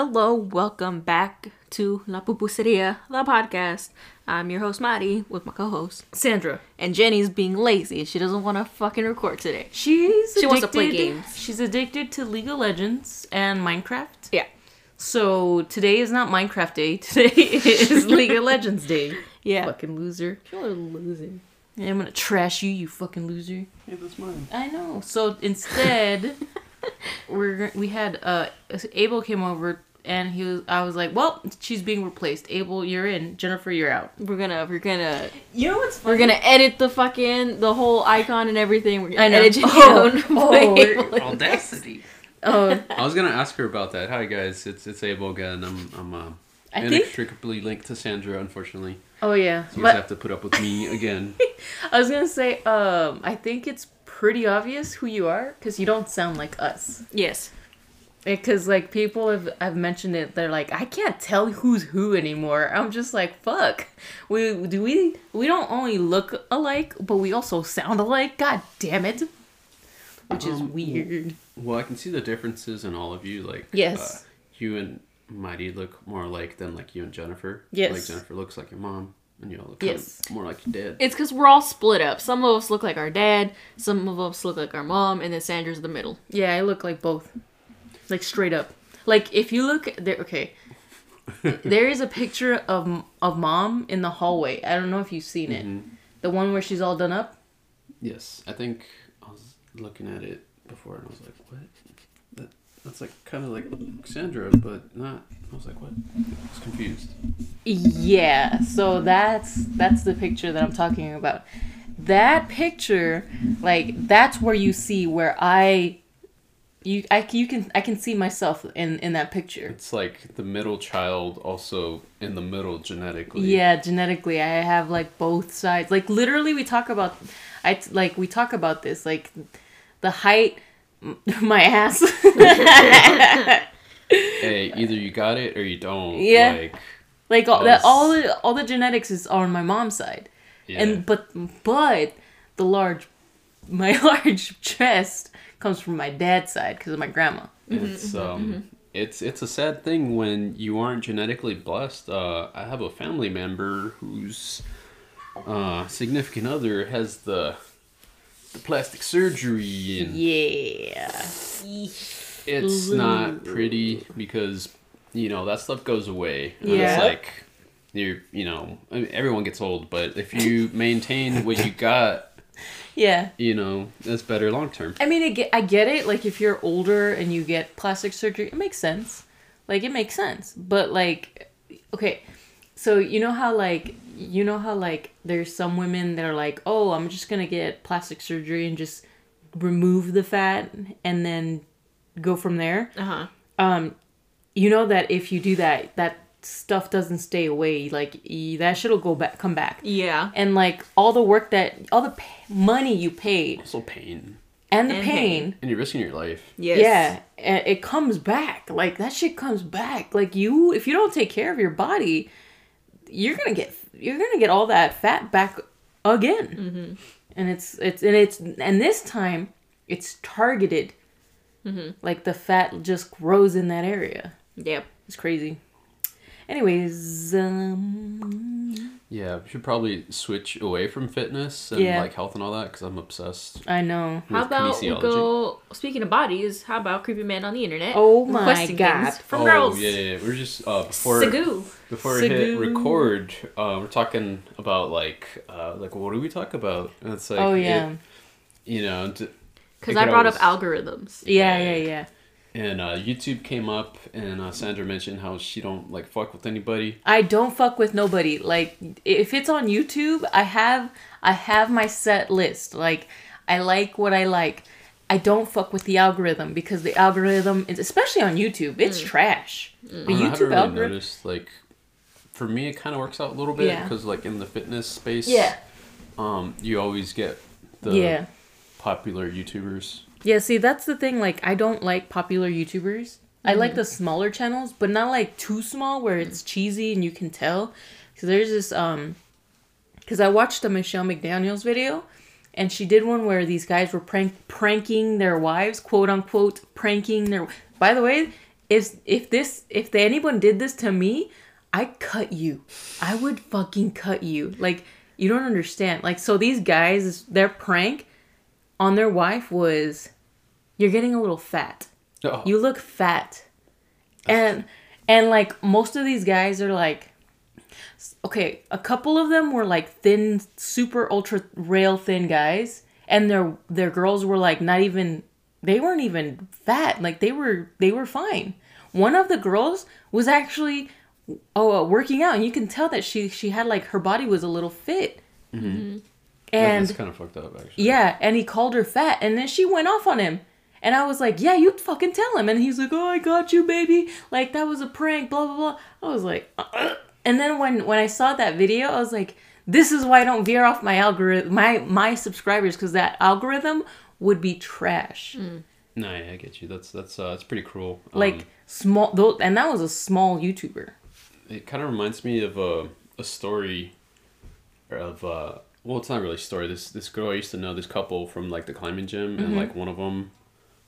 Hello, welcome back to La Pupuseria, the podcast. I'm your host, Maddie, with my co host, Sandra. And Jenny's being lazy. She doesn't want to fucking record today. She's She addicted, wants to play games. She's addicted to League of Legends and Minecraft. Yeah. So today is not Minecraft Day. Today is League of Legends Day. Yeah. Fucking loser. You're a loser. Yeah, I'm gonna trash you, you fucking loser. Hey, that's mine. I know. So instead, we're we had uh Abel came over and he was I was like, well, she's being replaced. Abel, you're in. Jennifer, you're out. We're gonna, we're gonna, You know what's we're gonna edit the fucking, the whole icon and everything. We're gonna I know. edit Jenny Oh. down. Oh, Way we're- below. Audacity. Oh, I was gonna ask her about that. Hi guys, it's it's Abel again. I'm I'm uh, I think. inextricably linked to Sandra, unfortunately. Oh yeah, So you but guys have to put up with me again. I was gonna say, um, I think it's pretty obvious who you are because you don't sound like us. Yes. Because like people have have mentioned it, they're like, I can't tell who's who anymore. I'm just like, fuck. We do we we don't only look alike, but we also sound alike. God damn it, which is Um, weird. Well, I can see the differences in all of you. Like Yes. uh, you and Mighty look more alike than like you and Jennifer. Yes. Like Jennifer looks like your mom, and you all look Yes. kind of more like your dad. It's because we're all split up. Some of us look like our dad, some of us look like our mom, and then Sandra's the middle. Yeah, I look like both, like straight up. Like if you look there, okay. there is a picture of of mom in the hallway. I don't know if you've seen it. Mhm. The one where she's all done up. Yes, I think I was looking at it before, and I was like, "What? That that's like kind of like Sandra, but not." I was like, "What?" I was confused. Yeah, so that's that's the picture that I'm talking about. That picture, like that's where you see where I you I you can I can see myself in in that picture. It's like the middle child, also in the middle genetically. Yeah, genetically I have like both sides. Like literally we talk about I like we talk about this like the height my ass. Hey, either you got it or you don't. Yeah. Like, like all, that all the all the genetics is on my mom's side. yeah. and but but the large my large chest comes from my dad's side because of my grandma. It's um, it's it's a sad thing when you aren't genetically blessed. Uh, I have a family member whose uh significant other has the the plastic surgery and yeah. It's not pretty because you know that stuff goes away. And Yeah. it's like you're you know everyone gets old but if you maintain what you got yeah. you know that's better long term i mean I get, I get it like if you're older and you get plastic surgery it makes sense. Like it makes sense. But like okay so you know how like you know how like there's some women that are like oh i'm just gonna get plastic surgery and just remove the fat and then go from there. Uh huh. um you know that if you do that that stuff doesn't stay away like that shit'll go back come back Yeah. and like all the work that all the pa- money you paid also pain and the And pain, pain. and you're risking your life Yes. yeah a- it comes back like that shit comes back like you if you don't take care of your body you're gonna get you're gonna get all that fat back again Mm-hmm. and it's it's and it's and this time it's targeted Mm-hmm. like the fat just grows in that area Yep. it's crazy. Anyways, um, yeah we should probably switch away from fitness and Yeah. like health and all that because i'm obsessed I know. How about we go? Speaking of bodies, how about creepy man on the internet? Oh my God. from oh girls. yeah, yeah, yeah. we're just uh before Sagoo. before we hit record uh we're talking about like uh like what do we talk about and it's like oh it- yeah, you know Because I could brought up always- algorithms. yeah, yeah, yeah. And uh youtube came up and uh sandra mentioned how she don't like fuck with anybody I don't fuck with nobody. Like if it's on YouTube, I have I have my set list. Like I like what I like. I don't fuck with the algorithm because the algorithm is especially on YouTube, it's trash. The I, I haven't YouTube really algorithm. noticed like for me it kind of works out a little bit Yeah. because like in the fitness space Yeah. um you always get the Yeah. popular youtubers Yeah, see, that's the thing. Like, I don't like popular YouTubers. I like the smaller channels, but not like too small where it's cheesy and you can tell. Because there's this, um, because I watched a Michelle McDaniels video, and she did one where these guys were prank pranking their wives, quote unquote, pranking their. By the way, if if this if they, anyone did this to me, I cut you. I would fucking cut you. Like you don't understand. Like so these guys their prank on their wife was you're getting a little fat. Oh, You look fat. And and like most of these guys are like okay, a couple of them were like thin, super ultra rail thin guys and their their girls were like not even they weren't even fat. Like they were they were fine. One of the girls was actually oh uh, working out and you can tell that she she had like her body was a little fit. that- And that's kind of fucked up, actually. yeah, and he called her fat, and then she went off on him. And I was like, yeah, you fucking tell him. And he's like, oh, I got you, baby. Like, that was a prank, blah, blah, blah. I was like, uh and then when, when I saw that video, I was like, this is why I don't veer off my algorithm, my, my subscribers, because that algorithm would be trash. No, yeah, I get you. That's that's uh, that's pretty cruel. Like, Um, small, though, and that was a small YouTuber. it kind of reminds me of a a story of uh well it's not really a story this this girl i used to know this couple from like the climbing gym Mm-hmm. and like one of them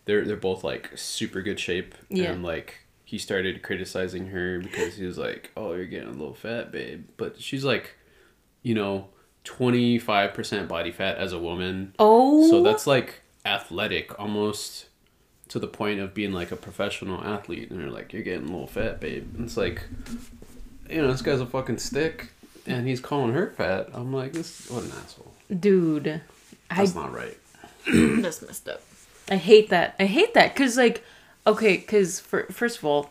they're they're both like super good shape Yeah. and like he started criticizing her because he was like oh you're getting a little fat babe but she's like you know 25% body fat as a woman Oh. so that's like athletic almost to the point of being like a professional athlete. And they're like, you're getting a little fat, babe. And it's like, you know, this guy's a fucking stick and he's calling her fat. I'm like, this, what an asshole. Dude. I That's not right. That's messed up. I hate that. I hate that because, like, okay, because for first of all,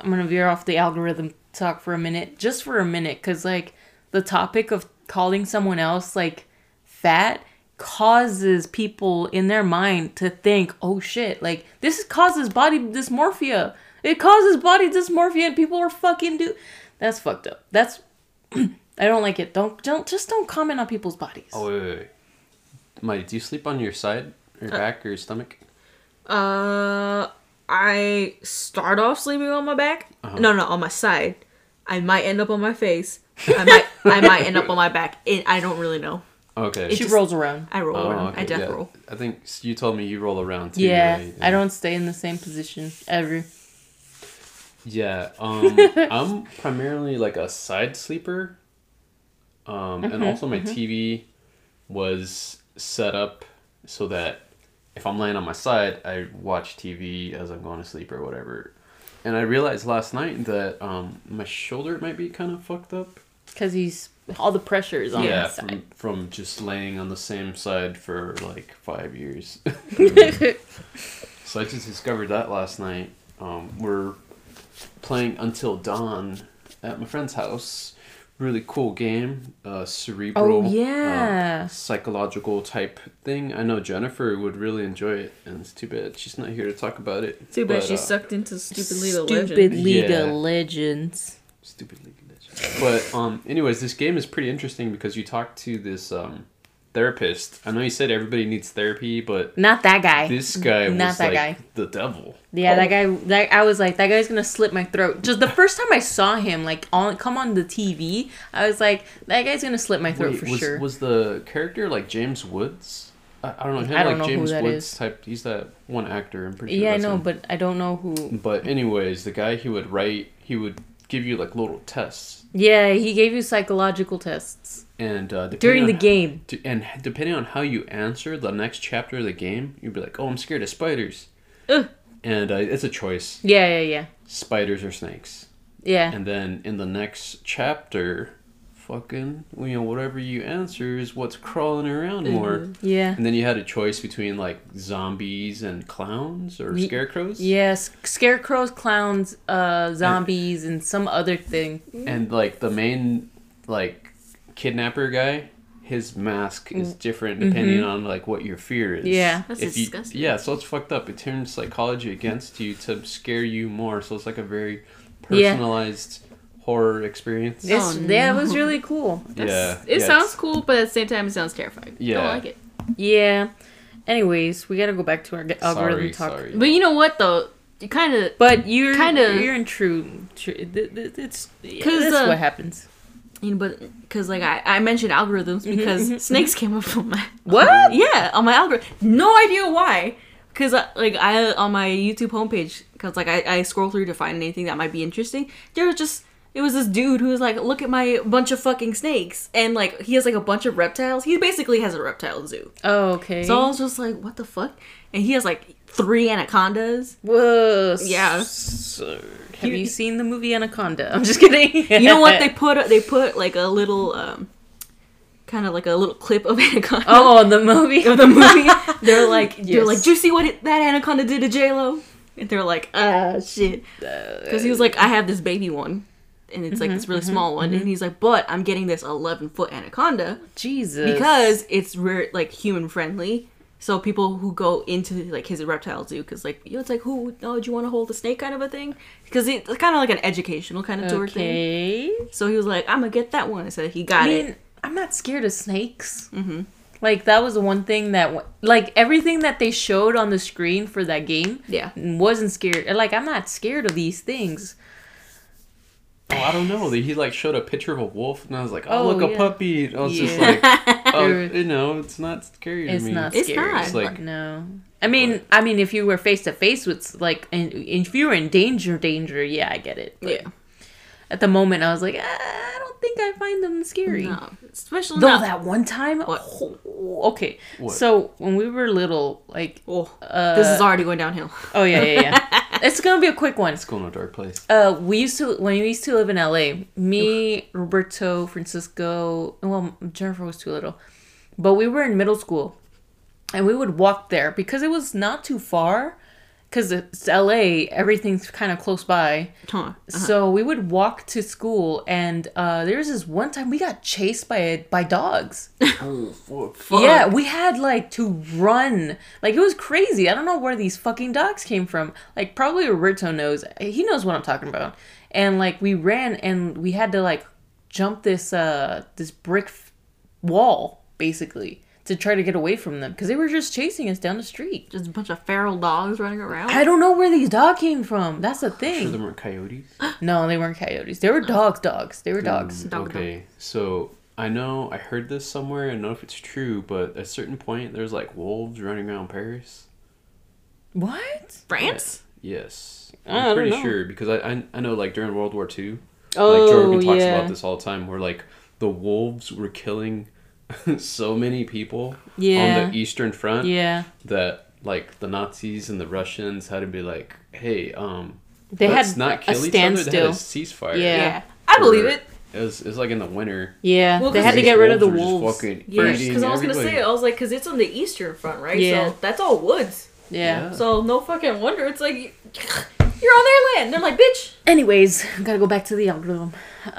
I'm gonna veer off the algorithm talk for a minute, just for a minute, because like the topic of calling someone else like fat causes people in their mind to think, oh shit, like this causes body dysmorphia. It causes body dysmorphia, and people are fucking do. That's fucked up. That's I don't like it. Don't don't just don't comment on people's bodies. Oh, wait, wait, wait. Mighty, do you sleep on your side, or back, or your stomach? Uh, I start off sleeping on my back. Uh-huh. No, no, on my side. I might end up on my face. I might, I might end up on my back. It, I don't really know. Okay. she just- rolls around. I roll Oh, around. okay, I death yeah. roll. I think you told me you roll around too. Yeah, right? I don't stay in the same position ever. Yeah, um, I'm primarily like a side sleeper. Um, and also my TV was set up so that if I'm laying on my side, I watch TV as I'm going to sleep or whatever. And I realized last night that um, my shoulder might be kind of fucked up. Because he's all the pressure is on yeah, his side. from, from just laying on the same side for like five years. so I just discovered that last night. Um, we're playing Until Dawn at my friend's house. Really cool game, uh, cerebral, Oh, yeah. uh, psychological type thing. I know Jennifer would really enjoy it, and it's too bad she's not here to talk about it. Too bad But, she's uh, sucked into stupid League of Stupid Legends. League Yeah. of Legends. Stupid League of Legends. But um, anyways, this game is pretty interesting because you talk to this um therapist. I know you said everybody needs therapy, but Not that guy. this guy Not was that like guy. the devil. Yeah, that oh. guy. That I was like, that guy's gonna slit my throat. Just the first time I saw him, like on come on the TV, I was like, that guy's gonna slit my throat Wait, for was, sure. was the character like James Woods? I, I don't know. He had I don't like know who James that Woods is. type. He's that one actor. I'm pretty sure. yeah, I know, him. but I don't know who. But anyways, the guy he would write, he would give you like little tests, Yeah, he gave you psychological tests and uh, during the on- game. And depending on how you answer the next chapter of the game, you'd be like, "Oh, I'm scared of spiders," Ugh. and uh, it's a choice: Yeah, yeah, yeah, spiders or snakes. yeah. And then in the next chapter, fucking, you know, whatever you answer is what's crawling around more. Yeah. And then you had a choice between like zombies and clowns or Ye- scarecrows. Yes, scarecrows, clowns, uh, zombies, and some other thing. And like the main like kidnapper guy, his mask is different depending on like what your fear is. Mm. Yeah. That's if you, disgusting. Yeah, so it's fucked up. It turns psychology against you to scare you more. So it's like a very Yeah. Personalized horror experience. It's, Oh, Yeah, it was really cool. yeah. It yeah, sounds cool, but at the same time, it sounds terrifying. Yeah. Don't like it. Yeah. Anyways, we gotta go back to our g- algorithm Sorry, talk. sorry. But you know what, though? You kind of. But you're Kinda- you're in true. true th- th- it's because 'Cause, that's uh, what happens. You know, but because like I, I mentioned algorithms mm-hmm, because mm-hmm, mm-hmm. snakes came up on my What? yeah on my algorithm. No idea why. Because uh, like I on my YouTube homepage, because like I, I scroll through to find anything that might be interesting. There was just it was this dude who was like, look at my bunch of fucking snakes, and like he has like a bunch of reptiles. He basically has a reptile zoo. Oh, okay. So I was just like, what the fuck? And he has like three anacondas. Whoa. Yeah. So, have you seen the movie Anaconda? I'm just kidding. You know what they put? They put like a little, um, kind of like a little clip of anaconda. Oh, the movie. of the movie. They're like, they're like, do you see what it, that anaconda did to J Lo? And they're like, ah, shit. Because he was like, I have this baby one, and it's like this mm-hmm, really mm-hmm, small one, and mm-hmm. he's like, but I'm getting this 11 foot anaconda Jesus. because it's re- like human friendly. So people who go into like his reptile zoo, because like you know, it's like who oh do you want to hold a snake kind of a thing, because it's kind of like an educational kind of tour thing. So he was like, I'm gonna get that one. I said he got I mean, it. I'm not scared of snakes. Mm-hmm. Like that was the one thing that, like everything that they showed on the screen for that game, Yeah. wasn't scared. Like I'm not scared of these things. Oh, I don't know. He like showed a picture of a wolf, and I was like, "Oh, Oh, look, a oh, puppy." And I was just like, "Oh, You're- know, it's not scary to It's me." not It's scary. not. It's like- no. I mean, I mean, if you were face to face with like, and if you were in danger, danger, yeah, I get it. But Yeah. At the moment, I was like, ah, I don't think I find them scary. No, especially Though not. that one time, What? oh, okay. What? So when we were little, like, Oh, uh, this is already going downhill. oh yeah, yeah, yeah. it's gonna be a quick one. It's going to a dark place. Uh, we used to when we used to live in LA. Me, Roberto, Francisco. Well, Jennifer was too little, but we were in middle school, and we would walk there because it was not too far. Because it's LA, everything's kind of close by. Huh. Uh-huh. So we would walk to school, and uh, there was this one time we got chased by by dogs. oh, fuck. Yeah, we had like to run. Like it was crazy. I don't know where these fucking dogs came from. Like probably Roberto knows. He knows what I'm talking about. And like we ran and we had to like jump this uh this brick f- wall basically to try to get away from them because they were just chasing us down the street. Just a bunch of feral dogs running around. I don't know where these dogs came from. That's the thing. Sure, thing. there weren't coyotes. No, they weren't coyotes. They were dogs. Dogs. They were dogs. Mm, Dog, okay, so I know I heard this somewhere. I don't know if it's true, but at a certain point, there's like wolves running around Paris. What? France? Yes, I don't I'm pretty know. sure because I, I I know like during World War II, Oh like Jorgen talks yeah. about this all the time, where like the wolves were killing so many people Yeah. on the Eastern Front Yeah. that like the Nazis and the Russians had to be like, hey, um, They let's had not a kill each other. They had a standstill. ceasefire. Yeah. Yeah. I believe it. It was, it was like in the winter. Yeah. Well, they 'cause had to get rid of the were wolves. Yeah, because I was gonna say, I was like, because it's on the eastern front, right? Yeah. So that's all woods. Yeah. Yeah. So no fucking wonder it's like you're on their land. They're like, bitch. Anyways, gotta go back to the algorithm. Uh,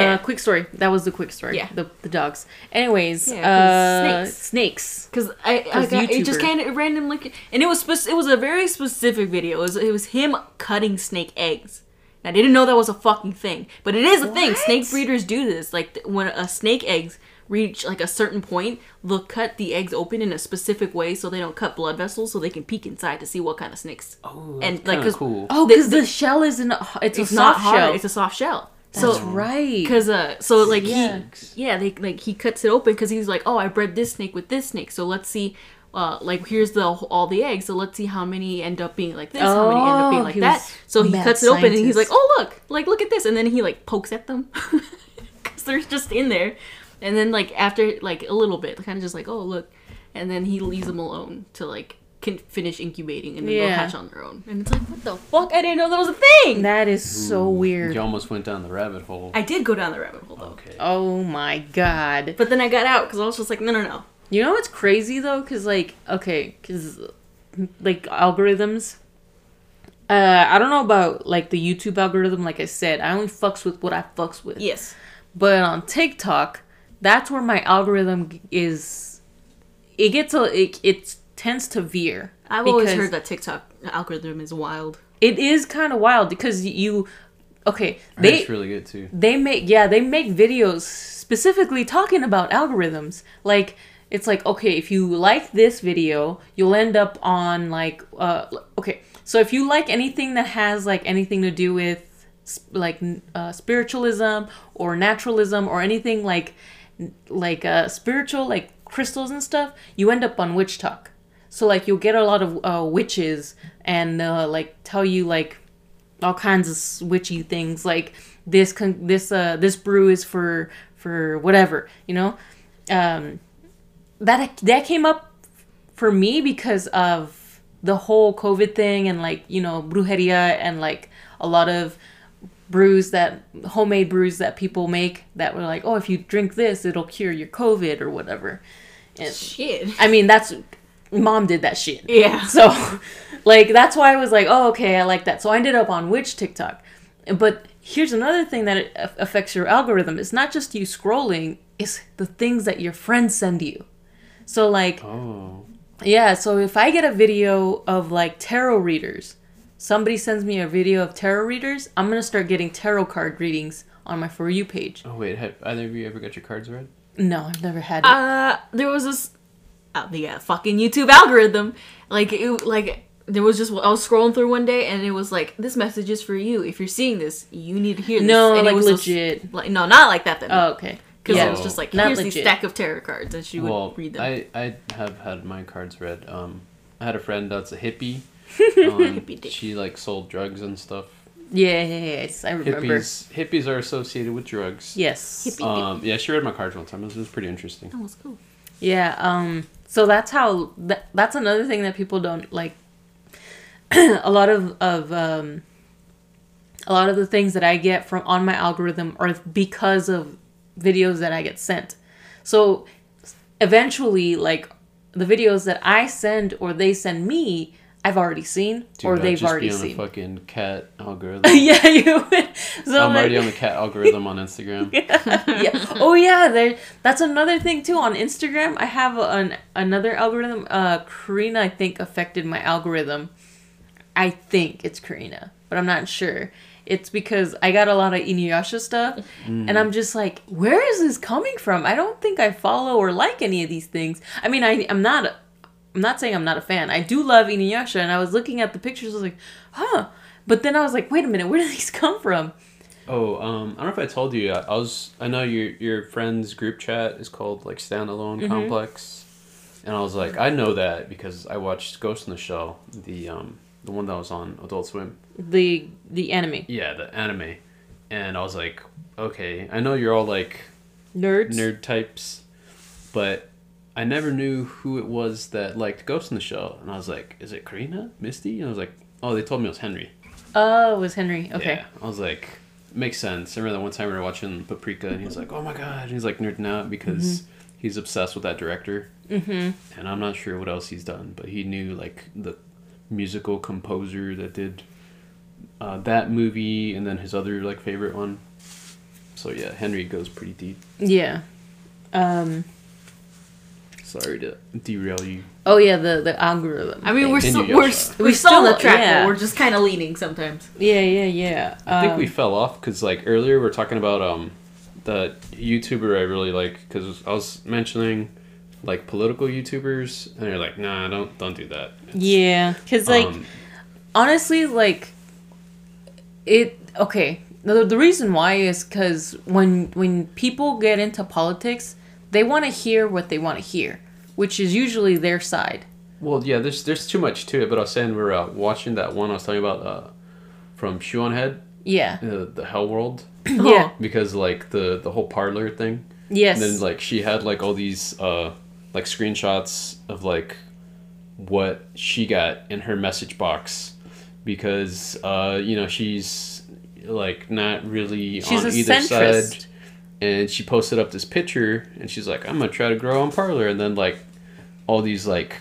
Yeah. quick story. That was the quick story. Yeah. The the dogs. Anyways, Yeah, uh, snakes. snakes. Because I, I got, it just kind of random like, and it was spec- it was a very specific video. It was it was him cutting snake eggs. And I didn't know that was a fucking thing, but it is a thing. What? Snake breeders do this. Like when a snake eggs reach like a certain point, they'll cut the eggs open in a specific way so they don't cut blood vessels, so they can peek inside to see what kind of snakes. Oh, And, like, kinda 'cause- cool. Oh, The- because the, shell isn't. It's, It's a not soft hard. shell. It's a soft shell. That's so right. Cause uh, so like Yeah. he, yeah, they like he cuts it open because he's like, oh, I bred this snake with this snake, so let's see, uh, like here's the all the eggs, so let's see how many end up being like this, how many end up being Oh, like that. So he mad cuts it open and he's like, oh look, like look at this, and then he like pokes at them because they're just in there, and then like after like a little bit, kind of just like, oh look, and then he leaves them alone to like can finish incubating and then they'll hatch on their own, and it's like, what the fuck? I didn't know that was a thing. that is so weird. You almost went down the rabbit hole. I did go down the rabbit hole though. okay. Oh my god. But then I got out because I was just like, no, no, no. You know what's crazy though? Cause like, okay, cause like algorithms. Uh, I don't know about like the YouTube algorithm. Like I said, I only fucks with what I fucks with. Yes. But on TikTok, that's where my algorithm is. It gets a it, it tends to veer. I've always heard that TikTok algorithm is wild. it is kind of wild because you. Okay, I they it's really good too. they make yeah they make videos specifically talking about algorithms like it's like okay if you like this video you'll end up on like uh okay so if you like anything that has like anything to do with like uh, spiritualism or naturalism or anything like like uh spiritual like crystals and stuff you end up on witch talk. So like you'll get a lot of uh, witches and uh, like tell you like all kinds of witchy things like this con- this uh this brew is for for whatever you know? Um that that came up for me because of the whole covid thing and like you know brujeria and like a lot of brews that homemade brews that people make that were like oh if you drink this it'll cure your covid or whatever and Shit. i mean that's mom did that shit Yeah. so, like, that's why I was like, oh, okay, I like that. So I ended up on Witch TikTok. But here's another thing that it affects your algorithm. It's not just you scrolling, it's the things that your friends send you. So, like, Oh. yeah, so if I get a video of like tarot readers, somebody sends me a video of tarot readers, I'm going to start getting tarot card readings on my For You page. Oh wait, have either of you ever got your cards read? No, I've never had it. Uh, there was this, uh, the uh, fucking YouTube algorithm. Like it, like there was just I was scrolling through one day and it was like this message is for you. If you're seeing this, you need to hear this. No, and like it was just- legit. like no, not like that then. oh, okay. Because yeah. it was just like Not here's the legit. stack of tarot cards, and she would well, read them. I I have had my cards read. Um, I had a friend that's a hippie. Um, Hippie dick. she like sold drugs and stuff. Yeah, yeah, yeah, yes, I remember. Hippies hippies are associated with drugs. Yes. Hippie. Um, yeah, she read my cards one time. It was, it was pretty interesting. that was cool. Yeah, um so that's how that, that's another thing that people don't like a lot of of um a lot of the things that I get from on my algorithm are because of videos that I get sent. So eventually like the videos that I send or they send me, I've already seen Dude, or I'd they've just already be on seen. a fucking cat algorithm. yeah, you would. So I'm like, already on the cat algorithm on Instagram. yeah. Oh yeah, there. That's another thing too. On Instagram, I have an another algorithm. Uh, Karina, I think, affected my algorithm. I think it's Karina, but I'm not sure. It's because I got a lot of Inuyasha stuff, and I'm just like, where is this coming from? I don't think I follow or like any of these things. I mean, I I'm not. I'm not saying I'm not a fan. I do love Inuyasha, and I was looking at the pictures. I was like, huh. But then I was like, wait a minute, where did these come from? Oh, um, I don't know if I told you. I, I was. I know your your friend's group chat is called like Standalone Mm-hmm. Complex, and I was like, I know that because I watched Ghost in the Shell, the um the one that was on Adult Swim. The the anime Yeah, the anime, and I was like, okay, I know you're all like nerds. nerd types, but I never knew who it was that liked Ghost in the Shell, and I was like, is it Karina, Misty? And I was like, oh, they told me it was Henry. Oh, it was Henry. Okay. Yeah, I was like, makes sense. I remember that one time we were watching Paprika, and he was like, "Oh my god!" And he's like nerding out because he's obsessed with that director. Mm-hmm. And I'm not sure what else he's done, but he knew like the musical composer that did uh, that movie, and then his other like favorite one. So yeah, Henry goes pretty deep. Yeah. Um. Sorry to derail you. Oh yeah, the the algorithm. I mean, we're still we're, Yasha. we're We still on the track, yeah. but we're just kind of leaning sometimes. yeah, yeah, yeah. I think we Um, fell off because like earlier we're talking about um the YouTuber I really like because I was mentioning like political YouTubers and you're like nah don't don't do that. Yeah, because like Um, honestly, like it. Okay, the the reason why is because when when people get into politics, they want to hear what they want to hear, which is usually their side. well yeah there's there's too much to it but I was saying we are uh, watching that one I was talking about uh from Shoe on Head Yeah. uh, the Hell World Yeah. because like the the whole Parler thing Yes. and then like she had like all these uh like screenshots of like what she got in her message box because uh you know she's like not really She's on a either centrist. side and she posted up this picture and she's like i'm gonna try to grow on Parler and then like all these like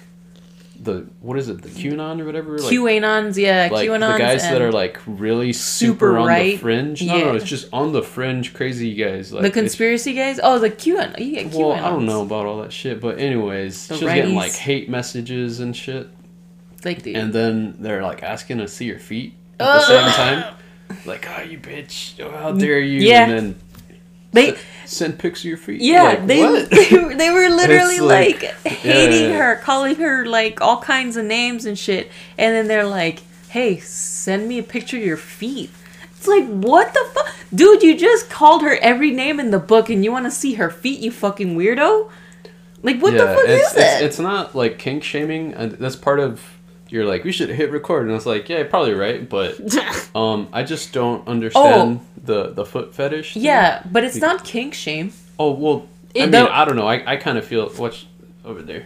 the what is it the qanon or whatever like QAnons, yeah, like QAnons. the guys that are like really super, Super on the right. fringe no Yeah. no it's just on the fringe crazy guys like the conspiracy guys. Oh, the QAnon. You get well, I don't know about all that shit, but anyways, The she was getting like hate messages and shit, Like the and then they're like asking to see your feet at the same time, like, "Oh, you bitch! Oh, how dare you!" Yeah. And then they. send pics of your feet. Yeah, Like, they, they were- they were literally like, like- hating yeah. her, calling her like all kinds of names and shit. And then they're like, "Hey, send me a picture of your feet." It's like, what the fuck, dude? You just called her every name in the book, and you want to see her feet? You fucking weirdo. Like what yeah, the fuck it's, is that? It's, it's not like kink shaming, that's part of. You're like, we should hit record, and I was like, yeah, probably right, but um, I just don't understand the the foot fetish. thing. yeah, but it's not kink shame. Oh well, I mean, no- I don't know. I, I kind of feel what's over there.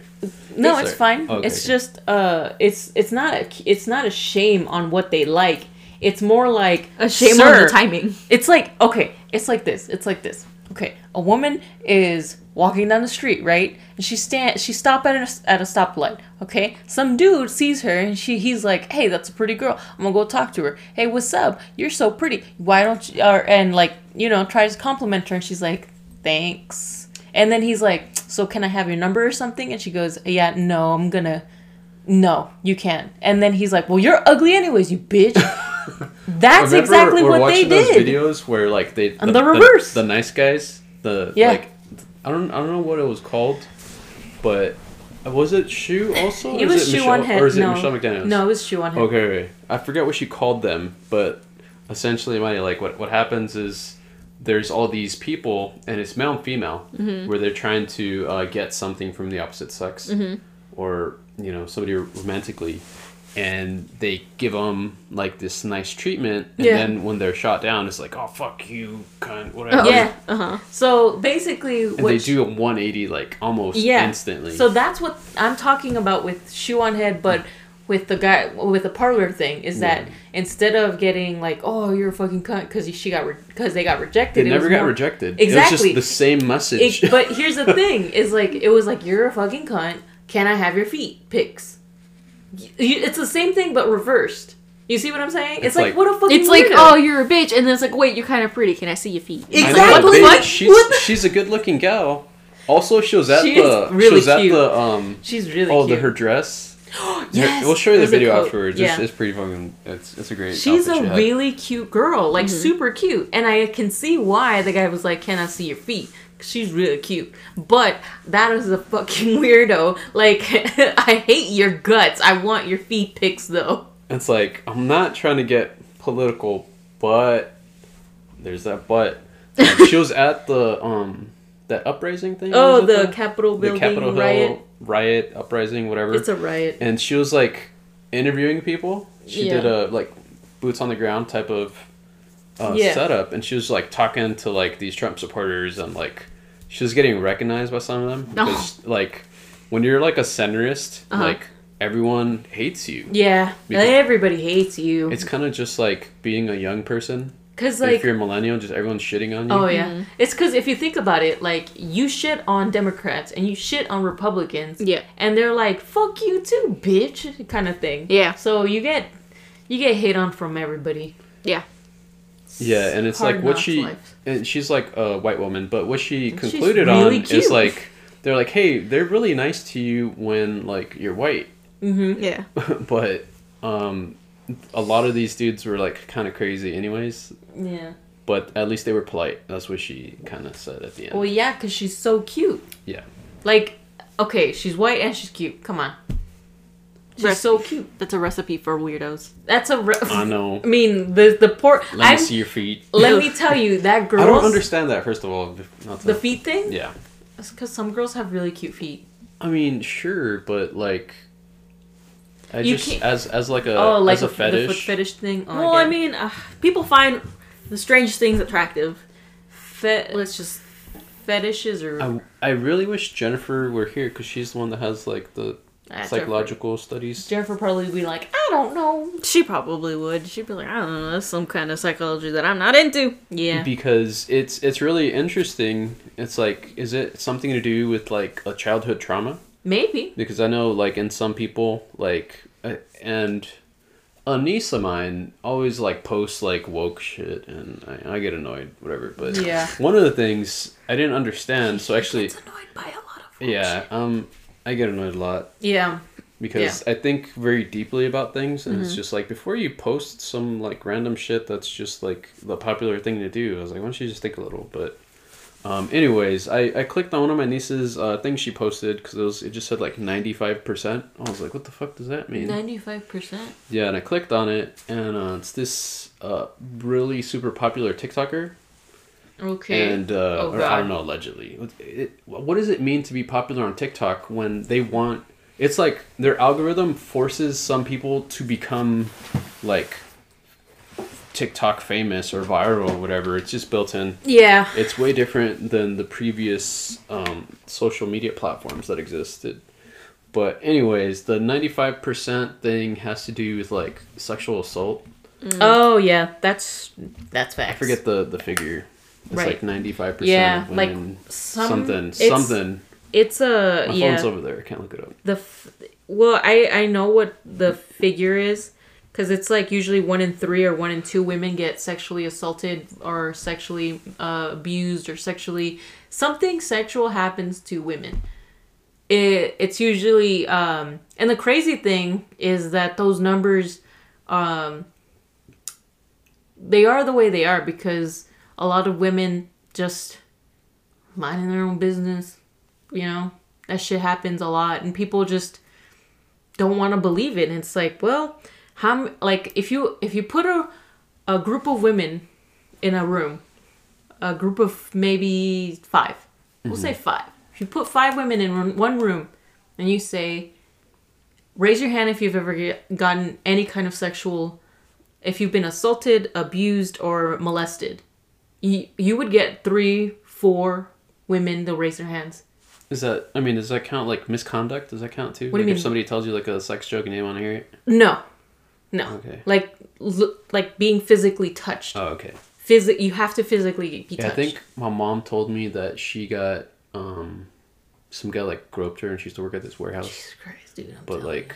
No, Sorry. it's fine. Okay, it's okay. just uh, it's it's not a, it's not a shame on what they like. It's more like a shame Sir, on the timing. It's like okay, it's like this. It's like this. Okay, a woman is walking down the street, right? And she stand she stop at a, at a stoplight. Okay, some dude sees her and she he's like, hey, that's a pretty girl. I'm gonna go talk to her. Hey, what's up? You're so pretty. Why don't you? Or, and like you know tries to compliment her and she's like, thanks. And then he's like, so can I have your number or something? And she goes, yeah, no, I'm gonna. No, you can't. And then he's like, "Well, you're ugly anyways, you bitch." That's Remember exactly we're what watching they those did. videos where like they And the reverse. the, nice guys, the Yeah. like I don't I don't know what it was called, but was it Shoe also? It was is shoe Michelle, on head. or is it no. Michelle McDaniel? No, it was shoe on head. Okay, okay. I forget what she called them, but essentially, Money, like what what happens is there's all these people, and it's male and female, Mm-hmm. where they're trying to uh, get something from the opposite sex, Mm-hmm. or you know somebody romantically, and they give them like this nice treatment, and Yeah. then when they're shot down, it's like, oh fuck you, cunt, whatever. Yeah. Uh huh. So basically, And what they do a 180 like almost yeah. instantly. So that's what I'm talking about with shoe on head, but with the guy with the Parler thing is that Yeah. instead of getting like, oh, you're a fucking cunt because she got because they got rejected. they it never was got more- rejected. Exactly. It was just the same message. It, but here's the thing: is like it was like you're a fucking cunt. Can I have your feet pics? Y- you- It's the same thing but reversed. You see what I'm saying? It's, It's like, like- what a fucking. It's like, weirdo. oh, you're a bitch, and then it's like, wait, you're kind of pretty. Can I see your feet? I know, Exactly. bitch, What- she's what she's a good looking gal. Also, she was at She the is really she was at cute. the um she's really oh cute. the her dress. yes, we'll show you the video afterwards. Yeah. It's, it's pretty fucking. It's it's a great. She's a she really cute girl, like super cute, and I can see why the guy was like, "Can I see your feet?" She's really cute, but that is a fucking weirdo. Like, I hate your guts. I want your feet pics though. It's like I'm not trying to get political, but there's that but. Um, she was at the um that uprising thing. Oh, it the Capitol building the Capitol Hill riot. riot uprising whatever. It's a riot. and she was like interviewing people. She Yeah. did a like boots on the ground type of uh, Yeah. setup, and she was like talking to like these Trump supporters, and like she was getting recognized by some of them Oh. because like when you're like a centrist, Uh-huh. like everyone hates you. Yeah, everybody hates you. It's kind of just like being a young person. Cause like if like, you're a millennial, just everyone's shitting on you. oh yeah, it's because if you think about it, like you shit on Democrats and you shit on Republicans, Yeah. and they're like, "Fuck you too, bitch," kind of thing. Yeah. So you get, you get hate on from everybody. Yeah. Yeah, and it's like what she life. and she's like a white woman, but what she she's concluded really on cute. is like they're like, hey, they're really nice to you when like you're white, Mm-hmm. Yeah. but um, a lot of these dudes were like kind of crazy, anyways. Yeah. But at least they were polite. That's what she kind of said at the end. Well, yeah, because she's so cute. yeah, Like, okay, she's white and she's cute. Come on. She's Rest- so cute. That's a recipe for weirdos. That's a. Re- I know. I mean, the the poor. Let I'm, me see your feet. let me tell you that girl. I don't understand that. First of all, not to- the feet thing. Yeah, because some girls have really cute feet. I mean, sure, but like, I You just can't- as as like a oh, like as a the foot fetish. fetish thing. Oh, well, I I mean, uh, people find the strange things attractive. Fet. Let's just. fetishes or I, I really wish Jennifer were here because she's the one that has like the Ah, psychological studies. Jennifer probably would be like, I don't know. She probably would. She'd be like, I don't know, that's some kind of psychology that I'm not into. Yeah. Because it's it's really interesting. It's like, is it something to do with like a childhood trauma? Maybe. Because I know like in some people like uh, and a niece of mine always like posts like woke shit and I, I get annoyed whatever. But Yeah. one of the things I didn't understand. So actually, Gets annoyed by a lot of yeah, um, I get annoyed a lot. Yeah. because I think very deeply about things, and Mm-hmm. it's just like before you post some like random shit that's just like the popular thing to do. I was like, why don't you just think a little? But, um, anyways, I, I clicked on one of my niece's uh, things she posted because it was it just said like ninety five percent. I was like, what the fuck does that mean? Ninety-five percent. Yeah, and I clicked on it, and uh, it's this uh, really super popular TikToker. Okay. And uh, Oh, or I don't know, allegedly. It, what does it mean to be popular on TikTok when they want? It's like their algorithm forces some people to become like TikTok famous or viral or whatever. It's just built in. yeah. It's way different than the previous um, social media platforms that existed. But anyways, the ninety five percent thing has to do with like sexual assault. Oh yeah, that's that's facts. I forget the the figure. It's Right. like ninety five percent. Yeah, like, women, some- something it's- something. It's a My yeah. phone's over there. I can't look it up. the f- well i i know what the figure is because it's like usually one in three or one in two women get sexually assaulted or sexually uh, abused or sexually something sexual happens to women it, it's usually um and the crazy thing is that those numbers um they are the way they are because a lot of women just minding their own business you know? That shit happens a lot and people just don't want to believe it and it's like well how like if you if you put a a group of women in a room a group of maybe 5 we'll say mm-hmm. five. If you put five women in one- one room and you say raise your hand if you've ever get, gotten any kind of sexual if you've been assaulted abused or molested you, you would get three four women to raise their hands Is that? I mean, does that count like misconduct? Does that count too? What do you mean? If somebody tells you like a sex joke and you want to hear it. No, no. Okay. Like, l- like being physically touched. Oh, okay. Physi- you have to physically be Yeah, I think my mom told me that she got um, some guy like groped her and she used to work at this warehouse. Jesus Christ, dude. I'm but like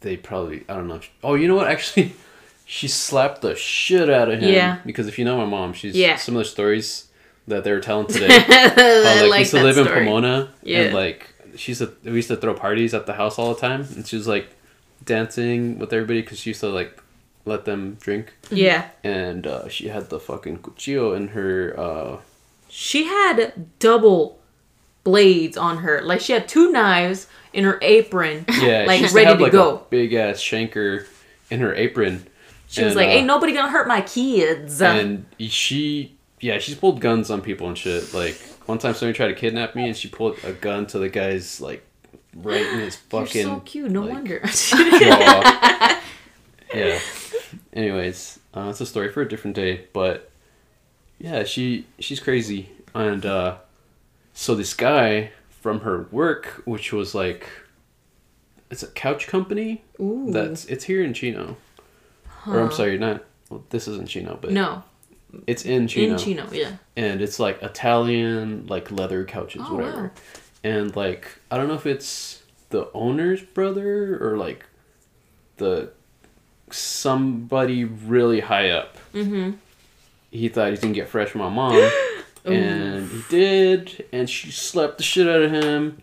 they probably I don't know. if- Oh, you know what? Actually, she slapped the shit out of him. Yeah. Because if you know my mom, she's Yeah. some of the stories that they were telling today. I like, like we used to live in. Pomona, Yeah. and like she used to we used to throw parties at the house all the time, and she was like dancing with everybody because she used to like let them drink, Yeah, and uh, she had the fucking cuchillo in her. Uh, she had double blades on her. Like she had two knives in her apron. yeah, like ready have, to like, go. Big ass shanker in her apron. She was And, like, uh, "Ain't nobody gonna hurt my kids." and she yeah she's pulled guns on people and shit like one time somebody tried to kidnap me and she pulled a gun to the guy's like right in his You're fucking so cute. No like, wonder. yeah anyways uh, it's a story for a different day but yeah she she's crazy and uh so this guy from her work which was like it's a couch company Ooh. that's it's here in chino or i'm sorry not well, this isn't chino but no, it's in Chino. in Chino. Yeah. And it's like Italian, like leather couches, Oh, whatever. wow. And like, I don't know if it's the owner's brother or like the somebody really high up. Mm-hmm. He thought he's gonna get fresh with my mom. and he did. And she slapped the shit out of him.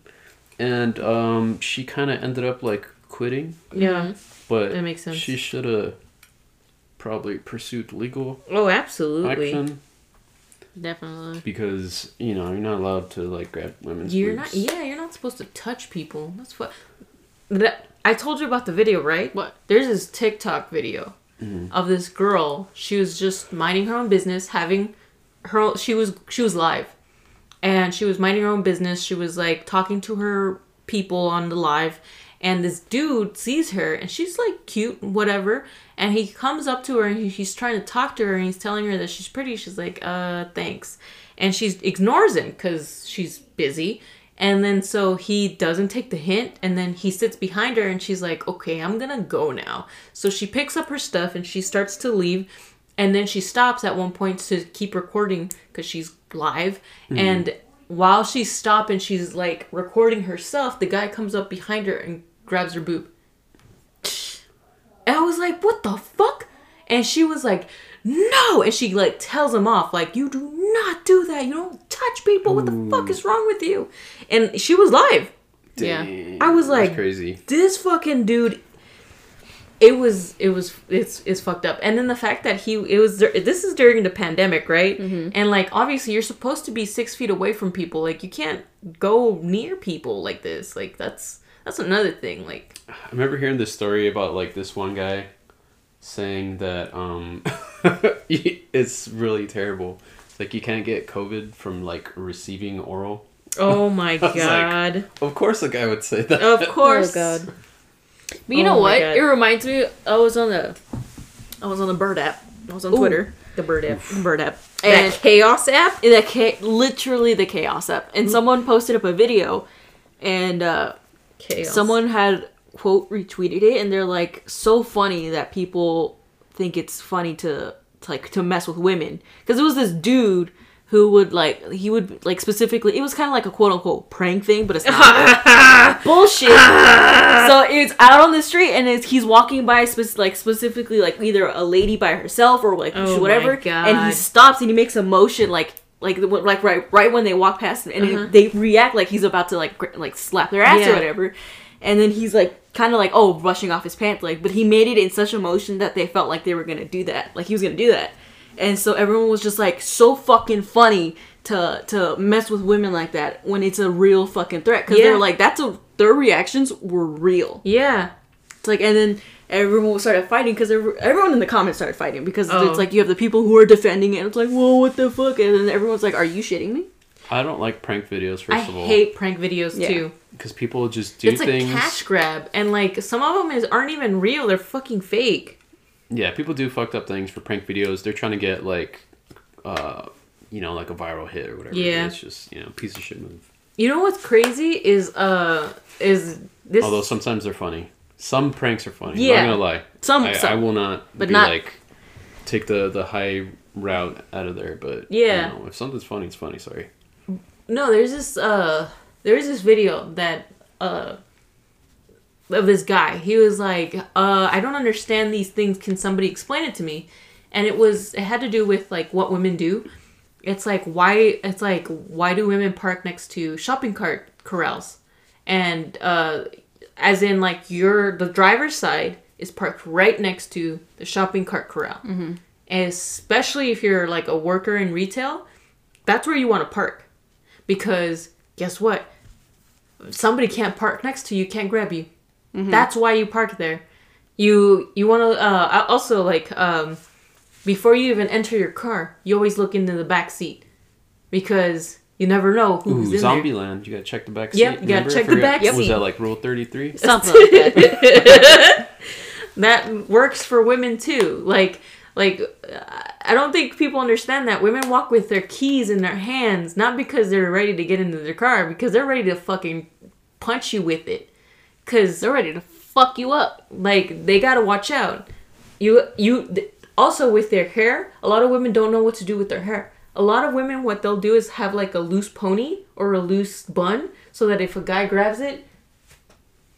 And um, she kind of ended up like quitting. Yeah. But That makes sense. she should have probably pursued legal Oh, absolutely. action. Definitely. because you know you're not allowed to like grab women's You're boobs. not. Yeah, you're not supposed to touch people. That's what. That, I told you about the video, right? What? There's this TikTok video mm-hmm. of this girl. She was just minding her own business, having her. She was she was live, and she was minding her own business. She was like talking to her people on the live, and this dude sees her, and she's like cute, whatever. And he comes up to her, and he's trying to talk to her, and he's telling her that she's pretty. She's like, "Uh, thanks," and she ignores him because she's busy. And then so he doesn't take the hint, and then he sits behind her, and she's like, "Okay, I'm gonna go now." So she picks up her stuff and she starts to leave, and then she stops at one point to keep recording because she's live. And while she's stopping, she's like recording herself. The guy comes up behind her and grabs her boob. And I was like, "What the fuck?" And she was like, "No!" And she like tells him off, like, "You do not do that. You don't touch people. What the fuck is wrong with you?" And she was live. Yeah. I was that's like- crazy. This fucking dude. It was it was it's it's fucked up, and then the fact that he it was dur- this is during the pandemic, right? Mm-hmm. And like obviously you're supposed to be six feet away from people, like you can't go near people like this. Like that's that's another thing. Like I remember hearing this story about like this one guy saying that um it's really terrible. Like you can't get COVID from like receiving oral. Oh my was like- god. Of course, a guy would say that. of course. Oh, God. But you know Oh my what? God. It reminds me. I was on the, I was on the Bird app. I was on Ooh. Twitter. The bird app. The Bird app. That And chaos app? in the cha- literally the chaos app, and someone posted up a video, and uh, Chaos. someone had quote retweeted it, and they're like, so funny that people think it's funny to, to like to mess with women, because it was this dude who would like he would like specifically it was kind of like a quote unquote prank thing, but it's not bullshit. so it's out on the street, and it's, he's walking by spec- like specifically like either a lady by herself or like Oh whatever, and he stops and he makes a motion like like the- like right right when they walk past him, and Uh-huh. they react like he's about to like like slap their ass Yeah. or whatever, and then he's like kind of like oh brushing off his pants like, but he made it in such a motion that they felt like they were gonna do that, like he was gonna do that, and so everyone was just like so fucking funny to to mess with women like that when it's a real fucking threat because Yeah. they're like that's a their reactions were real. Yeah. It's like, and then everyone started fighting because everyone in the comments started fighting because Oh. it's like you have the people who are defending it. It's like, whoa, what the fuck? And then everyone's like, are you shitting me? I don't like prank videos. First I of all, I hate prank videos Yeah. too. because people just do It's things. a cash grab, and like some of them is aren't even real. They're fucking fake. Yeah, people do fucked up things for prank videos. They're trying to get like, uh, you know, like a viral hit or whatever. Yeah. it's just you know, piece of shit move. You know what's crazy is uh is this Although sometimes they're funny. Some pranks are funny. Yeah. I'm not gonna lie. Some- I, some. I will not. But be not- like take the the high route out of there. But Yeah. know, if something's funny, it's funny. Sorry. no there's this uh there's this video that uh of this guy he was like uh i don't understand these things can somebody explain it to me and it was it had to do with like what women do it's like why it's like why do women park next to shopping cart corrals and uh as in like your the driver's side is parked right next to the shopping cart corral. Mm-hmm. and especially if you're like a worker in retail that's where you want to park. Because guess what? Somebody can't park next to you can't grab you. That's why you park there. You you want to uh also like um before you even enter your car you always look into the back seat. Because you never know who's Ooh, in there Zombieland. You gotta check the back Yep, seat. you gotta Remember? Check the back back Was that like rule thirty three? Something like that. that works for women too like like uh, i don't think people understand that women walk with their keys in their hands not because they're ready to get into their car because they're ready to fucking punch you with it because They're ready to fuck you up. like they gotta watch out you you th- also with their hair a lot of women don't know what to do with their hair a lot of women what they'll do is have like a loose pony or a loose bun so that if a guy grabs it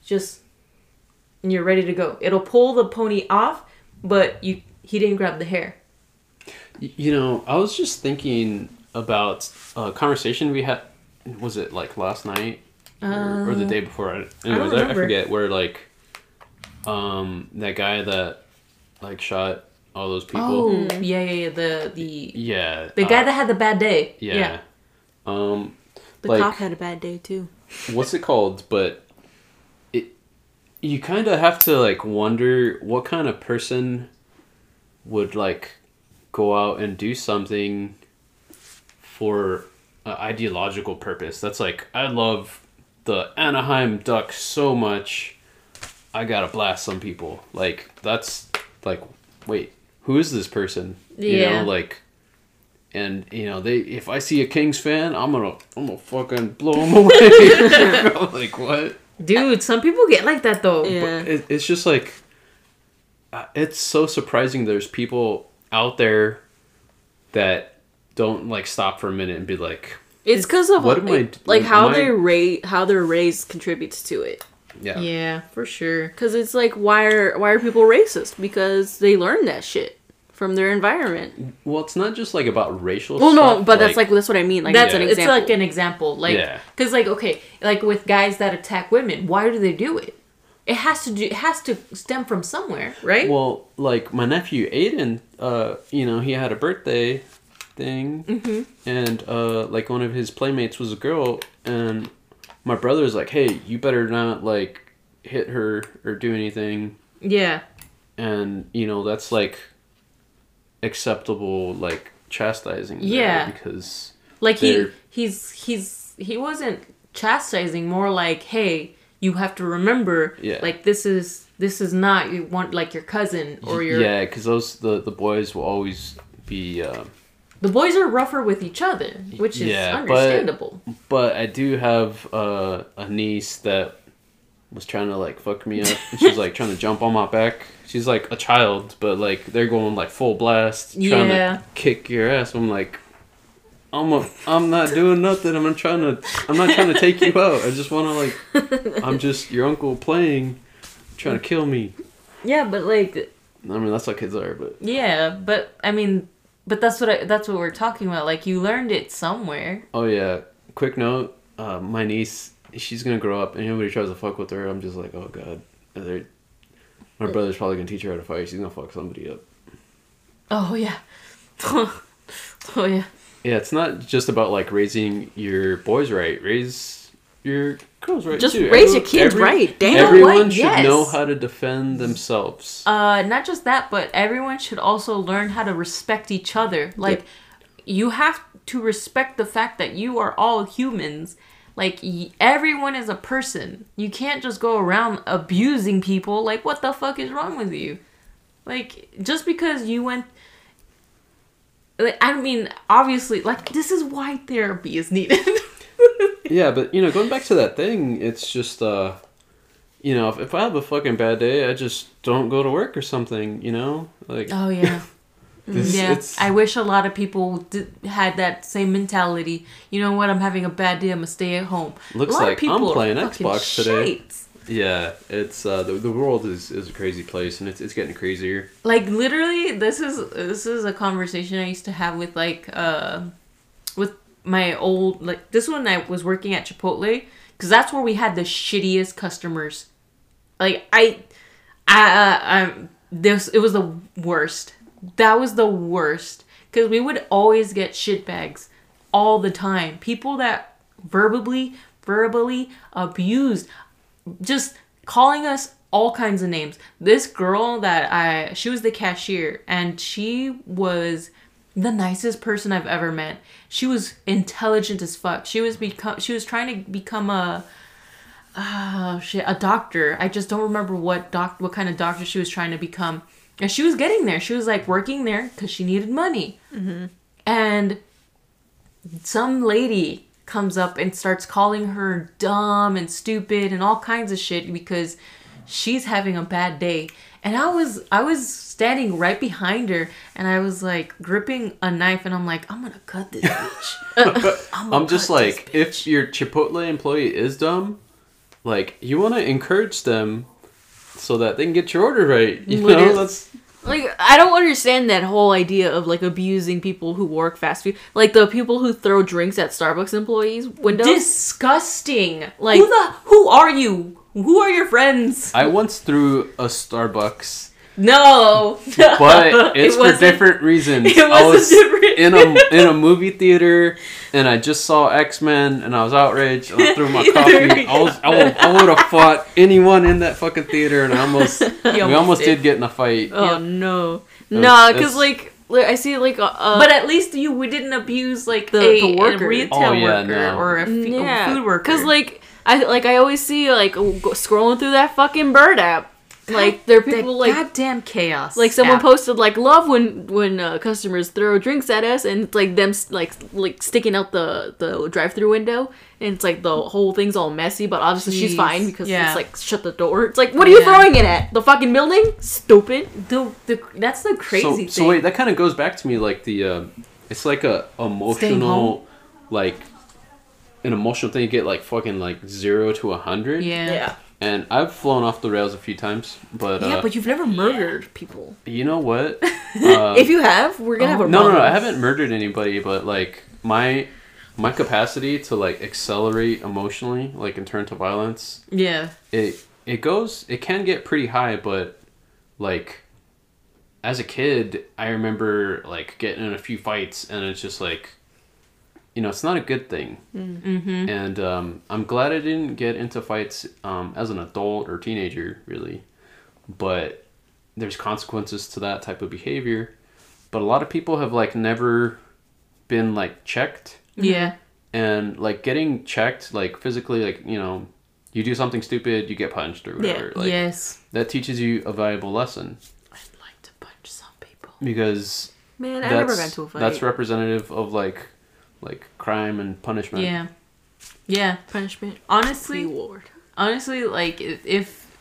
just and you're ready to go it'll pull the pony off but you he didn't grab the hair You know, I was just thinking about a conversation we had. Was it like last night or, or the day before? I, anyways, I, I, forget where like, um, that guy that like shot all those people. oh yeah yeah yeah the the Yeah, the guy uh, that had the bad day yeah. Um, The like cop had a bad day too. what's it called? But it, you kind of have to like wonder what kind of person would like go out and do something for an ideological purpose. That's like I love the Anaheim Ducks so much. I gotta blast some people. Like that's like, wait, who is this person? You Yeah. know, like, and you know they. If I see a Kings fan, I'm gonna, I'm gonna fucking blow them away. like what? dude some people get like that though Yeah. It, it's just like, uh, it's so surprising. There's people out there that don't like stop for a minute and be like, It's because of What am I- like how am I- they ra- how they're raised contributes to it. yeah, yeah for sure Because it's like why are why are people racist? Because they learn that shit from their environment. Well, it's not just like about racial. Well, no, stuff, but that's like that's what I mean. Like that's that's an example. it's like an example like Yeah. because like okay like with guys that attack women why do they do it it has to do it has to stem from somewhere right Well, like my nephew Aiden, uh, you know, he had a birthday thing, Mm-hmm. and uh, like one of his playmates was a girl, and my brother's like, "Hey, you better not like hit her or do anything," yeah and you know that's like acceptable like chastising. Yeah. because Like he he's he's he wasn't chastising, more like, hey, you have to remember, Yeah. like this is this is not you want like your cousin or your yeah, because those the the boys will always be. Uh, the boys are rougher with each other, which is Yeah, understandable. but I do have uh, a niece that was trying to like fuck me up. And she's like trying to jump on my back. She's like a child, but like they're going like full blast, trying Yeah. to kick your ass. I'm like, I'm a, I'm not doing nothing. I'm not trying to I'm not trying to take you out. I just want to like I'm just your uncle playing, trying to kill me. Yeah, but like I mean that's how kids are, but yeah, but I mean, but that's what I, that's what we're talking about. Like you learned it somewhere. oh yeah. Quick note: uh, my niece, she's gonna grow up, and anybody tries to fuck with her, I'm just like, oh god. They're, my brother's probably gonna teach her how to fight. She's gonna fuck somebody up. Oh yeah. oh yeah. Yeah, it's not just about like raising your boys right. Raise your girls right. Just too. raise your kids right. Damn. Everyone what? should Yes. know how to defend themselves. Uh, not just that, but everyone should also learn how to respect each other. Like, you have to respect the fact that you are all humans. Like, y- everyone is a person. You can't just go around abusing people. Like, what the fuck is wrong with you? Like, just because you went. Like, I mean, obviously, like, this is why therapy is needed. yeah, but you know, going back to that thing, it's just uh, you know, if, if I have a fucking bad day, I just don't go to work or something. You know, like oh, yeah. This, yeah, I wish a lot of people did, had that same mentality. You know what? I'm having a bad day. I'm gonna stay at home. Looks a lot like I'm playing Xbox today. yeah, it's uh, the the world is is a crazy place, and it's it's getting crazier. Like literally, this is this is a conversation I used to have with like uh, with my old like this one I was working at Chipotle because that's where we had the shittiest customers. Like I, I, I, I this it was the worst. That was the worst because we would always get shit bags all the time. People that verbally, verbally abused, just calling us all kinds of names. This girl that I, she was the cashier and she was the nicest person I've ever met. She was intelligent as fuck. She was become, she was trying to become a, oh shit, a doctor. I just don't remember what doc, what kind of doctor she was trying to become. And she was getting there. She was like working there because she needed money. Mm-hmm. And some lady comes up and starts calling her dumb and stupid and all kinds of shit because she's having a bad day. And I was I was standing right behind her and I was like gripping a knife and I'm like, I'm gonna cut this bitch. I'm, I'm just like, if your Chipotle employee is dumb, like you want to encourage them so that they can get your order right. You Literally. know, that's Like I don't understand that whole idea of like abusing people who work fast food, like the people who throw drinks at Starbucks employees' windows. disgusting. Like- Like who the who are you? Who are your friends? I once threw a Starbucks, No, but it's It for different reasons. it I was was a different- in a in a movie theater, and I just saw X Men, and I was outraged. And I threw my coffee. I was I would, I would have fought anyone in that fucking theater, and I almost we almost almost did. did get in a fight. oh Yeah. no, That's- nah, because like, like I see like uh, uh, but at least you we didn't abuse like The- a, the worker. a retail Oh, yeah, worker no. or a, f- a yeah, food worker. Because like I like I always see like scrolling through that fucking bird app, like there are people like goddamn chaos. like someone app. posted like love when when uh, customers throw drinks at us and it's like them like like sticking out the the drive through window and it's like the whole thing's all messy but obviously she's fine because Yeah. it's like shut the door it's like what are you Yeah. throwing it at the fucking building stupid The, the that's the crazy so, thing. so wait, that kind of goes back to me like the uh, it's like a emotional like an emotional thing you get like fucking like zero to a hundred. Yeah. yeah. And I've flown off the rails a few times, but uh, yeah but you've never murdered people you know what? Uh, if you have we're gonna have a no, no, no. I haven't murdered anybody, but like my my capacity to like accelerate emotionally, like and turn to violence, Yeah. it it goes it can get pretty high but like as a kid i remember like getting in a few fights and it's just like you know it's not a good thing Mm-hmm. and um, i'm glad i didn't get into fights um, as an adult or teenager really but there's consequences to that type of behavior but a lot of people have like never been like checked Yeah. and like getting checked like physically like you know you do something stupid you get punched or whatever like yes. that teaches you a valuable lesson I'd like to punch some people. because Man, I never got to a fight. that's representative of like like crime and punishment Yeah. Yeah. punishment. Honestly, Reward. honestly, like if if,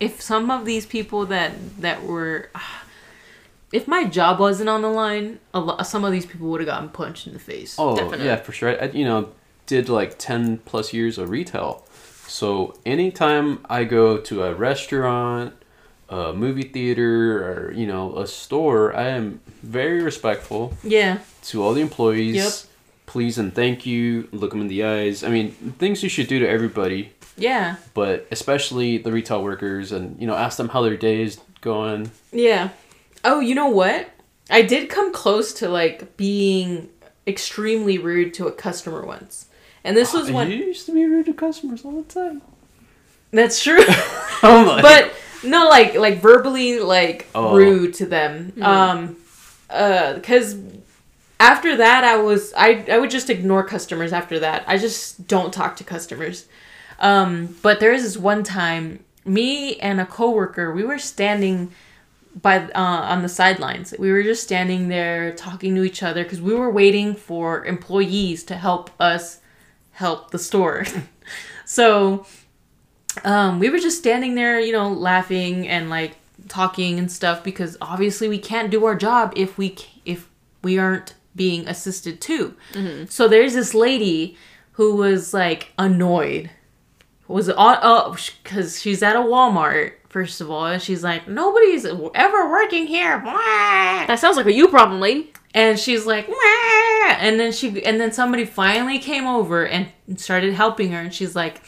if some of these people that that were, if my job wasn't on the line, a lot, some of these people would have gotten punched in the face. Oh Definitely. yeah, for sure. I, you know, did like ten plus years of retail, so anytime I go to a restaurant, a movie theater, or you know a store, I am very respectful Yeah. to all the employees. Yep. Please and thank you. Look them in the eyes. I mean, things you should do to everybody, Yeah. but especially the retail workers, and you know, ask them how their day is going. Yeah. Oh, you know what? I did come close to like being extremely rude to a customer once. And this was you when You used to be rude to customers all the time. that's true. I'm like, but no like like verbally like Oh. rude to them. Um uh cuz after that I was I I would just ignore customers after that. I just don't talk to customers. Um but there is this one time me and a coworker, we were standing by uh, on the sidelines. We were just standing there talking to each other because we were waiting for employees to help us help the store. so um, we were just standing there, you know, laughing and like talking and stuff because obviously we can't do our job if we if we aren't being assisted too. Mm-hmm. So there's this lady who was like annoyed was on oh uh, because she's at a Walmart first of all and she's like nobody's ever working here Blah. That sounds like a you problem, lady. and she's like "Wah!" and then she and then somebody finally came over and started helping her and she's like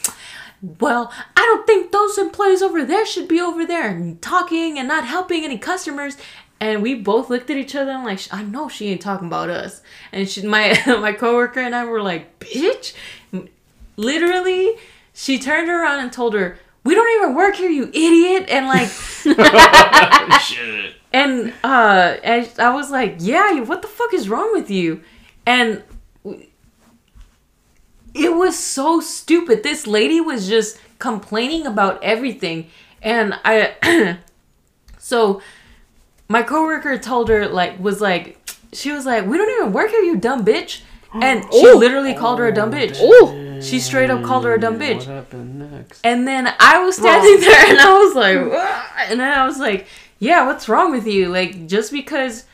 well i don't think those employees over there should be over there and talking and not helping any customers and we both looked at each other and like i know she ain't talking about us. And she my my coworker and i were like bitch. Literally she turned around and told her we don't even work here you idiot. And like shit. and uh and i was like yeah what the fuck is wrong with you? And it was so stupid. This lady was just complaining about everything. And i so my coworker told her like was like she was like we don't even work here you dumb bitch and she Ooh. literally called her a dumb bitch Ooh. she straight up called her a dumb bitch What happened next? and then I was standing there and I was like, "Wah!" and then I was like, yeah, what's wrong with you? Like, just because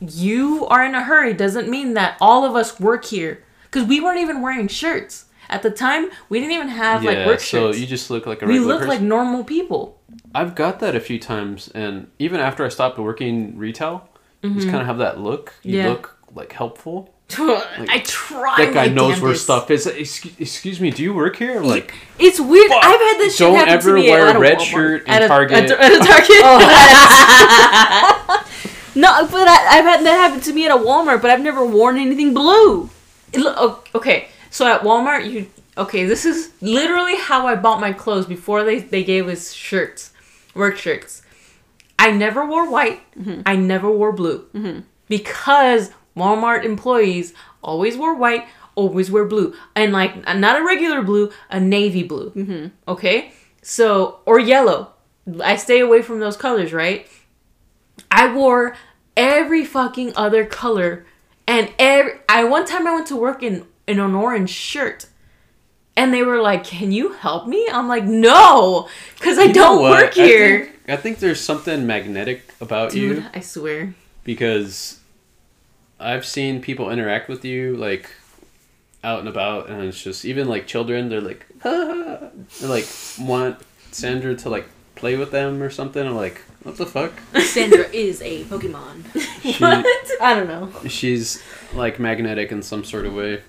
you are in a hurry doesn't mean that all of us work here. Because we weren't even wearing shirts. At the time, we didn't even have like work so shirts. you just look like a we regular looked person. like normal people. I've got that a few times, and even after I stopped working retail, you just kind of have that look. You Mm-hmm. Yeah. look like helpful. I try. That guy knows where stuff is. Excuse, excuse me, do you work here? Like, It's weird. Fuck. I've had this shit Don't happen ever to me wear a red Walmart. shirt in at a, Target. At, a- at a Target. No, but I, I've had that happen to me at a Walmart, but I've never worn anything blue. It okay, so at Walmart, you okay? This is literally how I bought my clothes before they they gave us shirts, work shirts. I never wore white. Mm-hmm. I never wore blue mm-hmm. because Walmart employees always wore white, always wear blue, and like not a regular blue, a navy blue. Mm-hmm. Okay, so or yellow. I stay away from those colors, right? I wore every fucking other color, and every I one time I went to work in in an orange shirt, and they were like, "Can you help me?" I'm like, "No, because I you don't what? work I here." think, I think there's something magnetic about Dude, you I swear. because I've seen people interact with you like out and about, and it's just even like children. They're like, they like want Sandra to like play with them or something. I'm like, what the fuck? Sandra is a Pokemon. She, I don't know. she's like magnetic in some sort of way,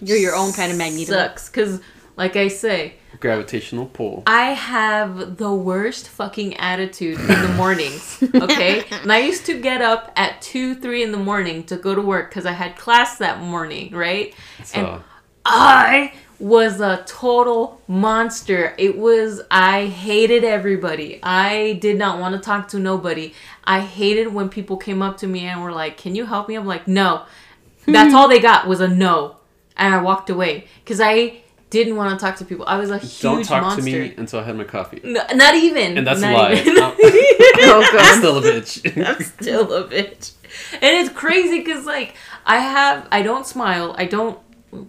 You're your own kind of magneto. Sucks, because like I say, gravitational pull. I have the worst fucking attitude in the mornings. Okay, and I used to get up at two, three in the morning to go to work because I had class that morning, right? And So I was a total monster. It was I hated everybody. I did not want to talk to nobody. I hated when people came up to me and were like, "Can you help me?" I'm like, "No." That's all they got was a no, and I walked away because I didn't want to talk to people. I was a huge Don't talk monster. to me until I had my coffee. No, not even. And that's not a lie. No. Oh I'm still a bitch. I'm still a bitch. And it's crazy because like I have I don't smile, I don't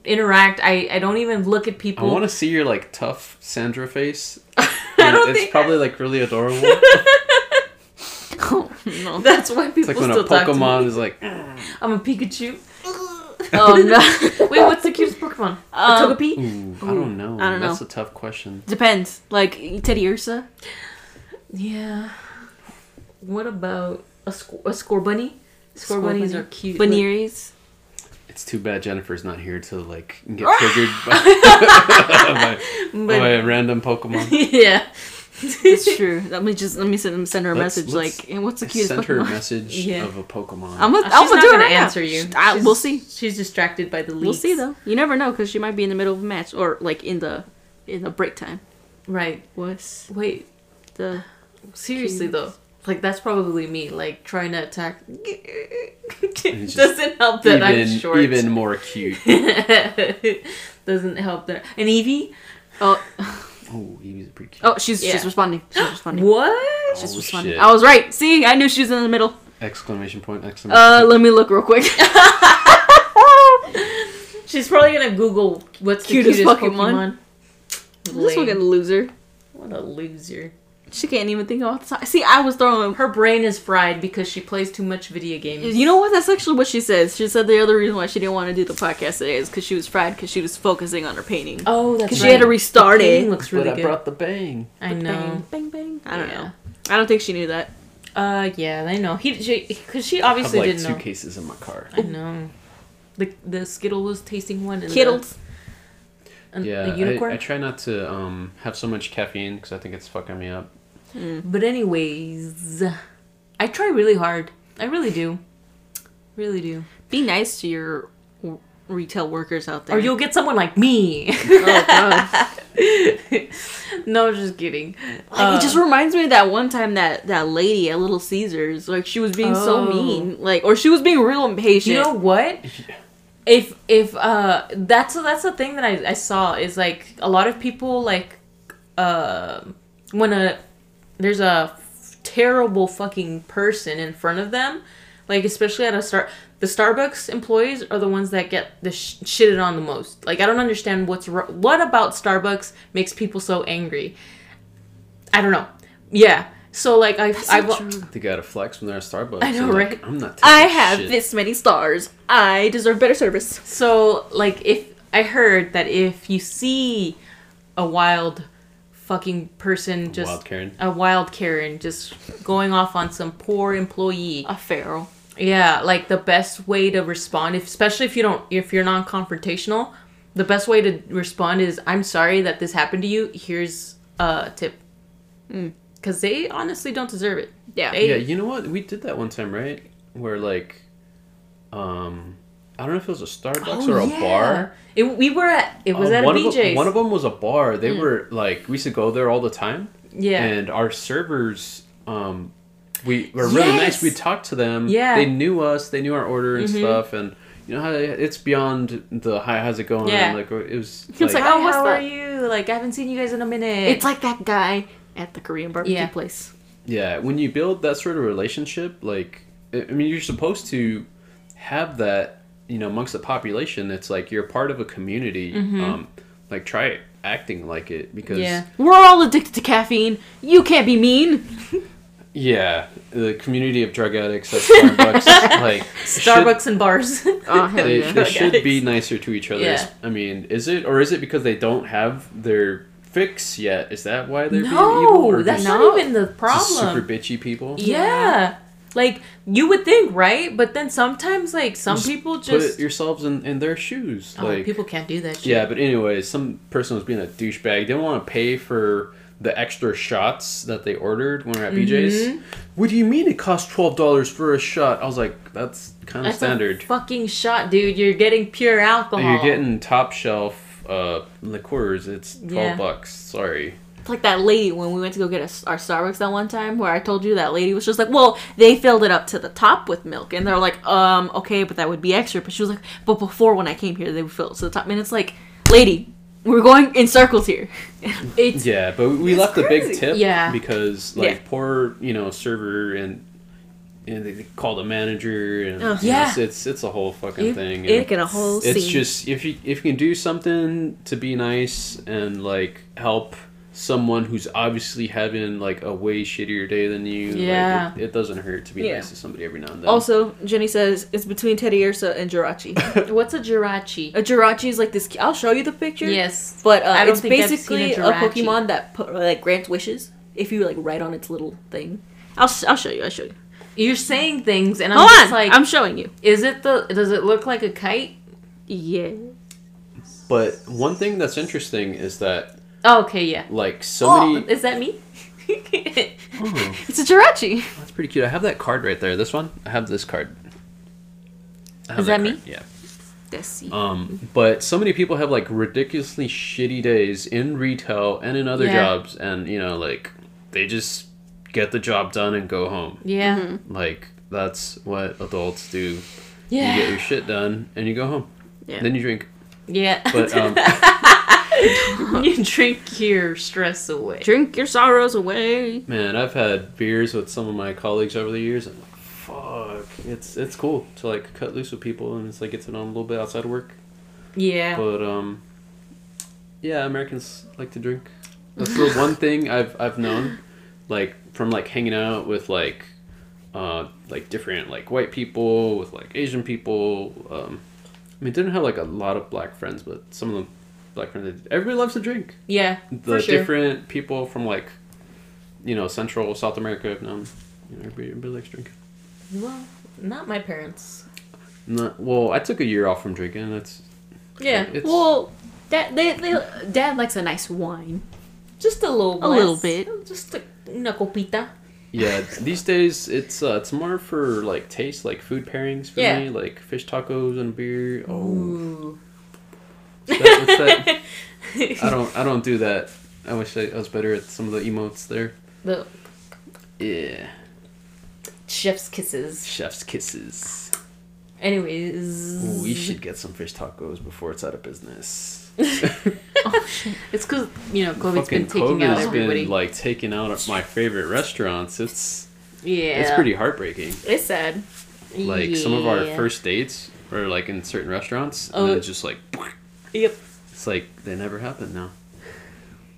interact, I, I don't even look at people. I people. want to see your like tough Sandra face. I don't it's think probably like really adorable. Oh, no. that's why people It's like when a still talk to Pokemon me. is like, I'm a Pikachu. Oh no. Wait, what's the cutest Pokemon? a Um, Togepi? ooh, I don't know. I don't know. That's a tough question. Depends. Like Teddiursa. Yeah. What about a score a Scorbunny? Score, Scorbunnies bunny. are cute. Veneers. It's too bad Jennifer's not here to like get triggered by, by, by a random Pokemon. yeah. That's true. Let me just let me send send her a Let's- message let's like, "Hey, what's the cutest Send her a message Yeah. of a Pokemon. I'm gonna, Uh, I'm she's gonna do it gonna right now. answer you. I, we'll see. She's distracted by the leaks. We'll see though. You never know because she might be in the middle of a match or like in the in the break time. Right. What's Wait. the Seriously Cute. though, like that's probably me, like trying to attack. Doesn't help that I'm even short. even more cute. Doesn't help that. And Eevee, oh Oh, Eevee's pretty cute. oh she's Yeah. she's responding. She's responding. what? She's Oh, responding. shit. I was right. See, I knew she was in the middle. Exclamation point! Exclamation Uh, point. let me look real quick. She's probably gonna Google what's the Cutest cutest, Pokemon. Pokemon. this Lame. fucking loser. What a loser. She can't even think of the See, I was throwing Her brain is fried because she plays too much video games. You know what? That's actually what she says. She said the other reason why she didn't want to do the podcast today is because she was fried because she was focusing on her painting. Oh, that's Because right. she had to restart The painting it. looks but really I good. brought the bang. I know. Bang, bang, bang. I don't Yeah. know. I don't think she knew that. Uh, yeah, I know. He, she, because she I have obviously like didn't two know. cases in my car. I know. The the Skittle was tasting one. And Kittles. The, and Yeah, the unicorn. I, I try not to um have so much caffeine because I think it's fucking me up. But anyways, I try really hard. I really do. Really do. Be nice to your w- retail workers out there. Or you'll get someone like me. Oh god. no, just kidding. Like, Uh, it just reminds me of that one time that that lady at Little Caesars, like she was being so Oh. mean, like or she was being real impatient. You know what? If if uh that's that's the thing that I, I saw is like a lot of people like uh when a there's a terrible fucking person in front of them, like especially at a start the Starbucks employees are the ones that get the sh- shitted on the most. Like I don't understand what's ro- what about Starbucks makes people so angry. I don't know. Yeah. So like I That's I've not true. They gotta flex when they're at Starbucks. I know, They're like. I'm not. I have shit. this many stars. I deserve better service. So, like, if I heard that if you see a wild fucking person just Wild Karen. a wild Karen just going off on some poor employee, A feral. yeah, like the best way to respond, if, especially if you don't, if you're non-confrontational, the best way to respond is, "I'm sorry that this happened to you. Here's a tip," because they honestly don't deserve it. Yeah. They- Yeah, you know what? We did that one time, right? Where like, um, I don't know if it was a Starbucks or a bar. It, we were at. It was Uh, at a one BJ's. Of one of them was a bar. They were like, we used to go there all the time. yeah. And our servers, um, we were really nice. We talked to them. Yeah. They knew us. They knew our order and Mhm. stuff. And you know how it's beyond the hi, how's it going? Yeah. Like it was. He was like, like, "Oh, what's how that?" are you? Like, I haven't seen you guys in a minute. It's like that guy at the Korean barbecue Yeah. place. Yeah, when you build that sort of relationship, like I I mean, you're supposed to have that, you know, amongst the population. It's like you're part of a community. Um, like try acting like it because yeah. We're all addicted to caffeine. You can't be mean. yeah, the community of drug addicts at Starbucks, like should- Starbucks and bars. Oh hell they, yeah. they Drug should be nicer to each other. Yeah. I mean, is it or is it because they don't have their fix yet? Is that why they're being evil? no, Or that's not even the just problem. super bitchy people. yeah. Like you would think, right? But then sometimes, like some Just people just Put yourselves in, in their shoes. oh, like people can't do that. Shit. Yeah, but anyways, some person was being a douchebag. Didn't want to pay for the extra shots that they ordered when we're at BJ's. Mm-hmm. What do you mean it costs twelve dollars for a shot? I was like, that's kind of standard. a fucking shot, dude. You're getting pure alcohol. You're getting top shelf uh, liqueurs. It's twelve Yeah. bucks. Sorry. It's like that lady when we went to go get a, our Starbucks that one time, where I told you that lady was just like, "Well, they filled it up to the top with milk," and they're like, "Um, okay, but that would be extra." But she was like, "But before when I came here, they would fill it to the top," and it's like, lady, we're going in circles here. It's Yeah, but we It's left a big tip Yeah. because like Yeah. poor, you know, server and and they call the manager and Ugh. Yeah. it's, it's it's a whole fucking It- thing. it- and a whole it's scene. just if you if you can do something to be nice and like help someone who's obviously having like a way shittier day than you, like, Yeah. it, it doesn't hurt to be Yeah. nice to somebody every now and then. Also, Jenny says it's between Teddiursa and Jirachi. what's a Jirachi? a Jirachi is like this. I'll show you the picture. Yes. But uh, I don't it's think I've basically seen a, a Pokemon that pu- like grants wishes if you like write on its little thing. I'll s- I'll show you. I'll show you. You're saying things, and I'm Hold just on, like, I'm showing you. is it the? Does it look like a kite? Yeah. but one thing that's interesting is that Oh, okay, yeah. like so oh, many. is that me? Oh, It's a Jirachi. that's pretty cute. I have that card right there. This one. I have this card. Have Is that me? card, Yeah. Let's. Um, but so many people have like ridiculously shitty days in retail and in other Yeah. jobs, and you know, like they just get the job done and go home. yeah. Mm-hmm. Like that's what adults do. You Yeah. get your shit done and you go home. Yeah. Then you drink. Yeah. But um, you drink your stress away. Drink your sorrows away. man, I've had beers with some of my colleagues over the years, and like, fuck, it's it's cool to like cut loose with people, and it's like get to know them a little bit outside of work. Yeah. But um, yeah, Americans like to drink. That's the one thing I've I've known, like from like hanging out with like, uh, like different like white people with like Asian people. Um, I mean, didn't have like a lot of black friends, but some of them black friends. Everybody loves to drink. Yeah. The for sure. different people from like, you know, Central South America have known. You know, everybody, everybody likes drinking. Well, not my parents. Not, well, I took a year off from drinking. That's Yeah. It's, Well, dad, they, they, dad likes a nice wine. Just a little. A little bit. Just a, una copita. Yeah, these days it's uh, it's more for like taste, like food pairings for Yeah. me, like fish tacos and beer. Oh, Ooh. What's that, that? I don't I don't do that. I wish I, I was better at some of the emotes there. the Yeah, chef's kisses. chef's kisses. Anyways. Ooh, we should get some fish tacos before it's out of business. Oh shit. It's because you know COVID's Fucking been taking out COVID's everybody. been like taking out my favorite restaurants. It's yeah. it's pretty heartbreaking. It's sad. Like some of our first dates were like in certain restaurants, and Oh. then it's just like Yep. it's like they never happened now,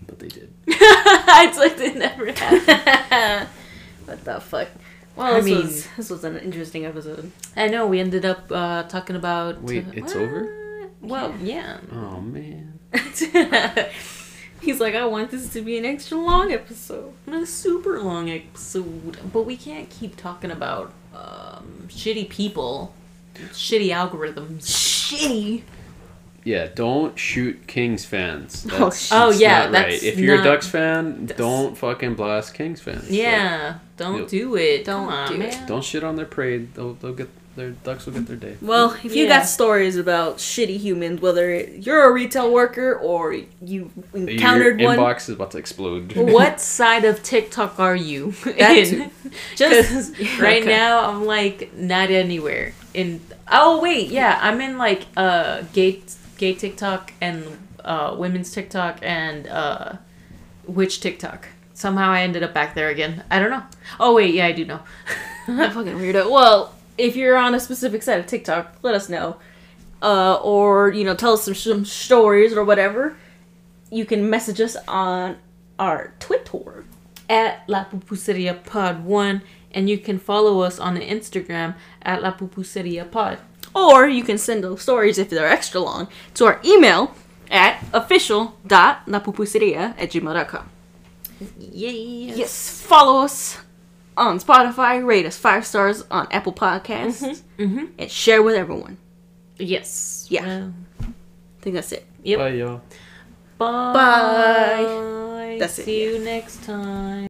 but they did. it's like they never happened. what the fuck? Well, I this mean- was this was an interesting episode. I know we ended up uh, talking about. Wait, uh, it's what? over? Well, yeah. Oh man. He's like, I want this to be an extra long episode. a super long episode, but we can't keep talking about um, shitty people, shitty algorithms. Shitty. Yeah, don't shoot Kings fans. Oh, That's, Oh, that's yeah, not that's right. If you're not- a Ducks fan, That's- don't fucking blast Kings fans. Yeah, don't Yep. do it. Don't on, do it. man. Like, don't shit on their parade. They'll they'll get their ducks will get their day. Well, if you Yeah. got stories about shitty humans, whether you're a retail worker or you encountered Your one, inbox is about to explode. What side of TikTok are you in? Just Just- right Okay. now, I'm like not anywhere. In oh wait, yeah, I'm in like uh gay gay TikTok and uh women's TikTok and uh witch TikTok. Somehow I ended up back there again. I don't know. Oh wait, yeah, I do know. fucking weirdo. Well, if you're on a specific side of TikTok, let us know. Uh, or, you know, tell us some, some stories or whatever. You can message us on our Twitter. at La Pupuseria Pod One, and you can follow us on the Instagram at La Pupuseria Pod. Or you can send those stories, if they're extra long, to our email at official.lapupuseria at gmail.com. Yay! Yes, follow us on Spotify, rate us five stars on Apple Podcasts, Mm-hmm. and share with everyone. Yes. Yeah. Well, I think that's it. Yep. Bye y'all. Bye. Bye. That's it, See yeah. you next time.